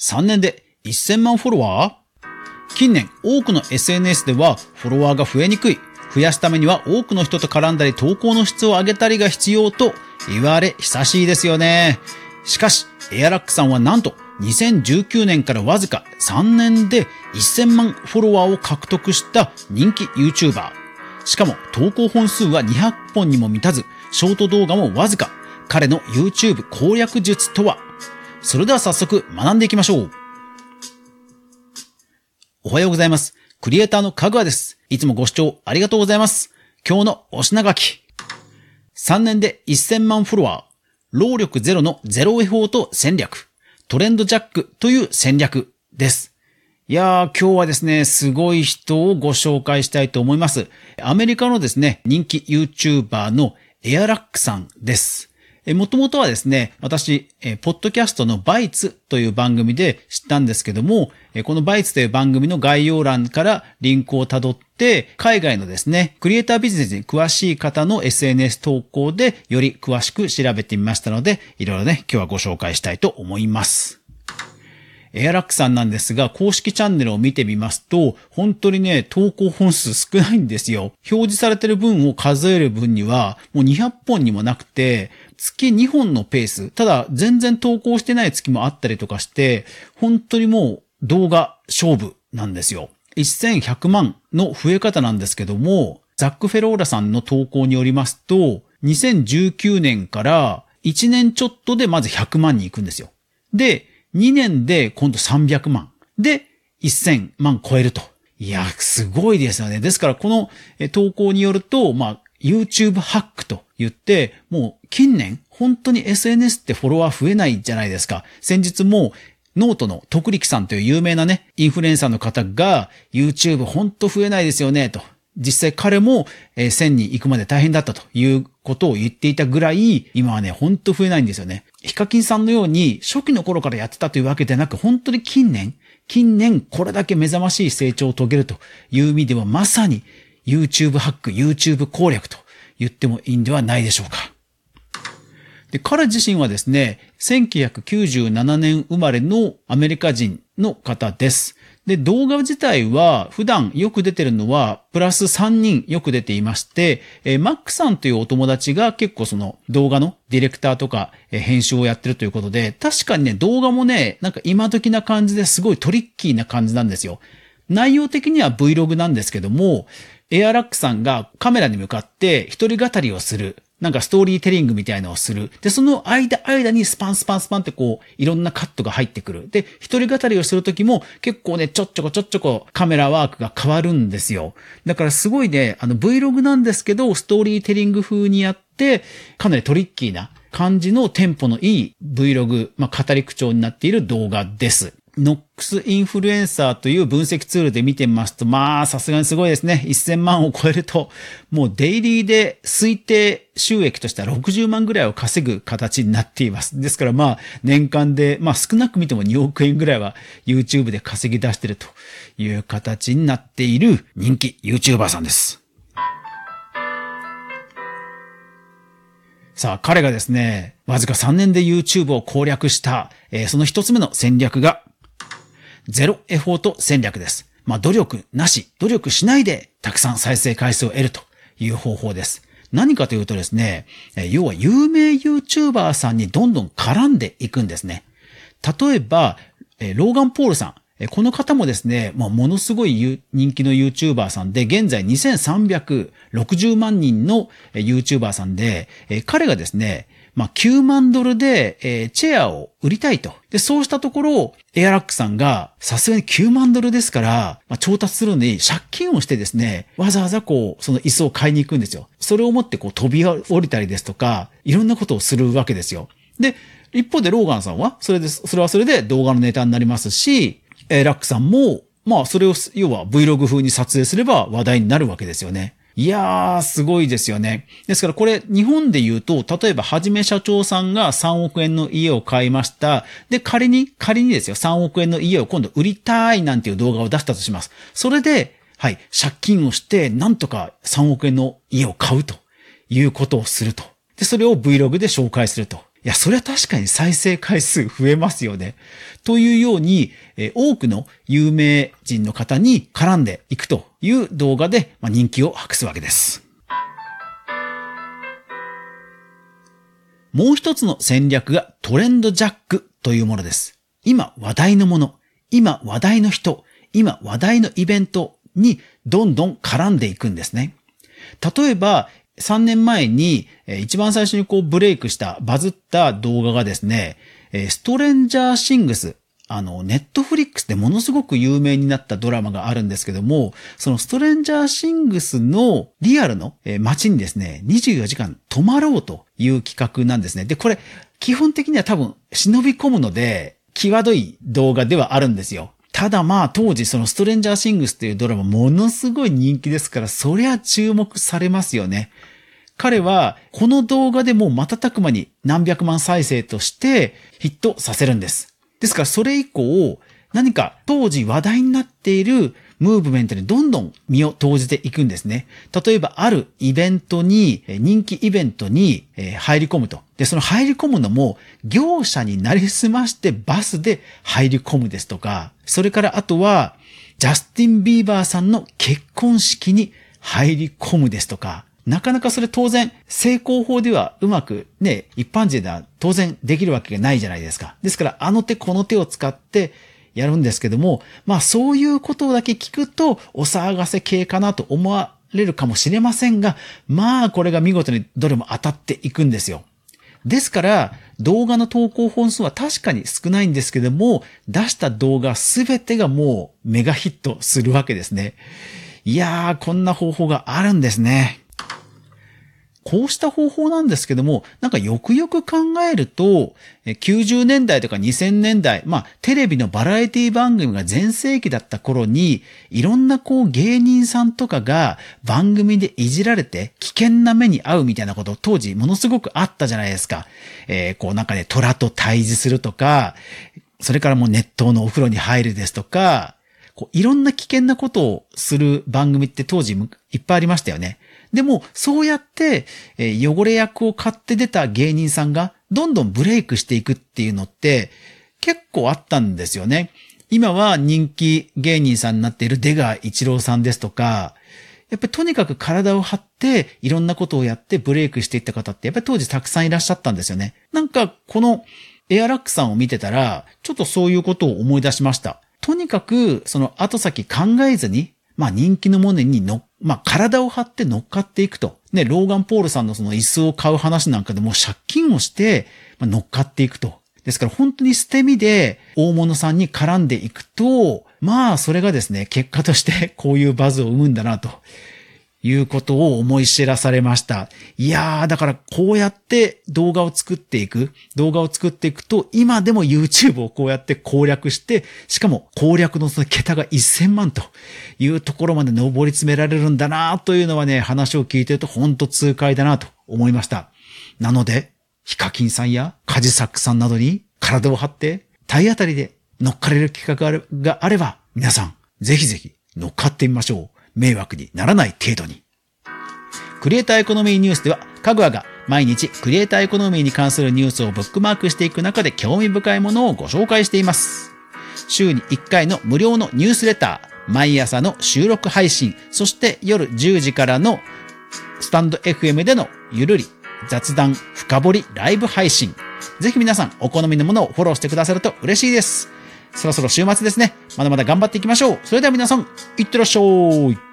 3年で1000万フォロワー？近年多くの SNS ではフォロワーが増えにくい。増やすためには多くの人と絡んだり投稿の質を上げたりが必要と言われ久しいですよね。しかし、エアラックさんはなんと2019年からわずか3年で1000万フォロワーを獲得した人気 YouTuber。しかも投稿本数は200本にも満たず、ショート動画もわずか。彼の YouTube 攻略術とはそれでは早速学んでいきましょう。おはようございます。クリエイターのかぐわです。いつもご視聴ありがとうございます。今日のお品書き。3年で1000万フォロワー。労力ゼロのゼロエフォート戦略。トレンドジャックという戦略です。いやー、今日はですね、すごい人をご紹介したいと思います。アメリカのですね、人気 YouTuber のエアラックさんです。もともとはですね、私、ポッドキャストのバイツという番組で知ったんですけども、このバイツという番組の概要欄からリンクをたどって、海外のですね、クリエイタービジネスに詳しい方の SNS 投稿でより詳しく調べてみましたので、いろいろね、今日はご紹介したいと思います。エアラックさんなんですが、公式チャンネルを見てみますと、本当にね、投稿本数少ないんですよ。表示されてる分を数える分には、もう200本にもなくて、月2本のペース。ただ、全然投稿してない月もあったりとかして、本当にもう動画勝負なんですよ。1100万の増え方なんですけども、ザック・フェローラさんの投稿によりますと、2019年から1年ちょっとでまず100万に行くんですよ。で、2年で今度300万。で、1000万超えると。いや、すごいですよね。ですからこの投稿によると、まあ、YouTube ハックと言って、もう近年、本当に SNS ってフォロワー増えないじゃないですか。先日もノートの徳力さんという有名なね、インフルエンサーの方が YouTube 本当増えないですよね、と。実際彼も1000人行くまで大変だったということを言っていたぐらい、今はね、ほんと増えないんですよね。ヒカキンさんのように初期の頃からやってたというわけでなく、本当に近年、近年これだけ目覚ましい成長を遂げるという意味ではまさに YouTube ハック、YouTube 攻略と言ってもいいんではないでしょうか。で、彼自身はですね、1997年生まれのアメリカ人の方です。で、動画自体は普段よく出てるのはプラス3人よく出ていまして、えー、マックさんというお友達が結構その動画のディレクターとか、えー、編集をやってるということで、確かにね、動画もね、なんか今時な感じですごいトリッキーな感じなんですよ。内容的には Vlog なんですけども、エアラックさんがカメラに向かって一人語りをする。なんかストーリーテリングみたいなのをする。で、その間、間にスパンスパンスパンってこう、いろんなカットが入ってくる。で、一人語りをするときも結構ね、ちょっちょこちょっちょこカメラワークが変わるんですよ。だからすごいね、あの Vlog なんですけど、ストーリーテリング風にやって、かなりトリッキーな感じのテンポのいい Vlog、まあ、語り口調になっている動画です。ノックスインフルエンサーという分析ツールで見てみますと、まあ、さすがにすごいですね。1000万を超えると、もうデイリーで推定収益としては60万ぐらいを稼ぐ形になっています。ですからまあ、年間で、まあ少なく見ても2億円ぐらいは YouTube で稼ぎ出しているという形になっている人気 YouTuber さんです。さあ、彼がですね、わずか3年で YouTube を攻略した、えー、その一つ目の戦略が、ゼロエフォート戦略です。まあ、努力なし、努力しないで、たくさん再生回数を得るという方法です。何かというとですね、要は有名 YouTuber さんにどんどん絡んでいくんですね。例えば、ローガン・ポールさん。この方もですね、まあ、ものすごい人気の YouTuber さんで、現在2360万人の YouTuber さんで、彼がですね、まあ、9万ドルで、えー、チェアを売りたいと。で、そうしたところ、エアラックさんが、さすがに9万ドルですから、まあ、調達するのに借金をしてですね、わざわざこう、その椅子を買いに行くんですよ。それを持ってこう飛び降りたりですとか、いろんなことをするわけですよ。で、一方でローガンさんは、それです、それはそれで動画のネタになりますし、エラックさんも、まあ、それを、要は Vlog 風に撮影すれば話題になるわけですよね。いやー、すごいですよね。ですからこれ、日本で言うと、例えば、はじめ社長さんが3億円の家を買いました。で、仮に、仮にですよ、3億円の家を今度売りたいなんていう動画を出したとします。それで、はい、借金をして、なんとか3億円の家を買うということをすると。で、それを Vlog で紹介するといや、それは確かに再生回数増えますよね。というように、え多くの有名人の方に絡んでいくという動画で、ま、人気を博すわけです。もう一つの戦略がトレンドジャックというものです。今話題のもの、今話題の人、今話題のイベントにどんどん絡んでいくんですね。例えば、3年前に一番最初にこうブレイクしたバズった動画がですね、ストレンジャーシングス。あの、ネットフリックスでものすごく有名になったドラマがあるんですけども、そのストレンジャーシングスのリアルの街にですね、24時間泊まろうという企画なんですね。で、これ、基本的には多分忍び込むので、際どい動画ではあるんですよ。ただまあ当時そのストレンジャーシングスっていうドラマものすごい人気ですから、そりゃ注目されますよね。彼はこの動画でもう瞬く間に何百万再生としてヒットさせるんです。ですからそれ以降、何か当時話題になっているムーブメントにどんどん身を投じていくんですね。例えばあるイベントに、人気イベントに入り込むと。で、その入り込むのも業者になりすましてバスで入り込むですとか、それからあとはジャスティン・ビーバーさんの結婚式に入り込むですとか、なかなかそれ当然、成功法ではうまくね、一般人では当然できるわけがないじゃないですか。ですから、あの手この手を使ってやるんですけども、まあそういうことだけ聞くと、お騒がせ系かなと思われるかもしれませんが、まあこれが見事にどれも当たっていくんですよ。ですから、動画の投稿本数は確かに少ないんですけども、出した動画すべてがもうメガヒットするわけですね。いやー、こんな方法があるんですね。こうした方法なんですけども、なんかよくよく考えると、90年代とか2000年代、まあ、テレビのバラエティ番組が全盛期だった頃に、いろんなこう芸人さんとかが番組でいじられて危険な目に遭うみたいなこと当時ものすごくあったじゃないですか。えー、こうなんかね、虎と対峙するとか、それからもう熱湯のお風呂に入るですとか、こういろんな危険なことをする番組って当時いっぱいありましたよね。でも、そうやって、えー、汚れ役を買って出た芸人さんが、どんどんブレイクしていくっていうのって、結構あったんですよね。今は人気芸人さんになっている出川一郎さんですとか、やっぱりとにかく体を張って、いろんなことをやってブレイクしていった方って、やっぱり当時たくさんいらっしゃったんですよね。なんか、このエアラックさんを見てたら、ちょっとそういうことを思い出しました。とにかく、その後先考えずに、まあ人気のものに乗っまあ、体を張って乗っかっていくと。ね、ローガン・ポールさんのその椅子を買う話なんかでも借金をして、ま、乗っかっていくと。ですから本当に捨て身で大物さんに絡んでいくと、まあそれがですね、結果としてこういうバズを生むんだなということを思い知らされました。いやー、だからこうやって動画を作っていく、動画を作っていくと、今でも YouTube をこうやって攻略して、しかも攻略のその桁が1000万というところまで上り詰められるんだなというのはね、話を聞いてると本当痛快だなと思いました。なので、ヒカキンさんやカジサックさんなどに体を張って体当たりで乗っかれる企画があれば、皆さん、ぜひぜひ乗っかってみましょう。迷惑にならない程度に。クリエイターエコノミーニュースでは、かぐわが毎日クリエイターエコノミーに関するニュースをブックマークしていく中で興味深いものをご紹介しています。週に1回の無料のニュースレター、毎朝の収録配信、そして夜10時からのスタンド FM でのゆるり雑談深掘りライブ配信。ぜひ皆さんお好みのものをフォローしてくださると嬉しいです。そろそろ週末ですね。まだまだ頑張っていきましょう。それでは皆さん、いってらっしゃい。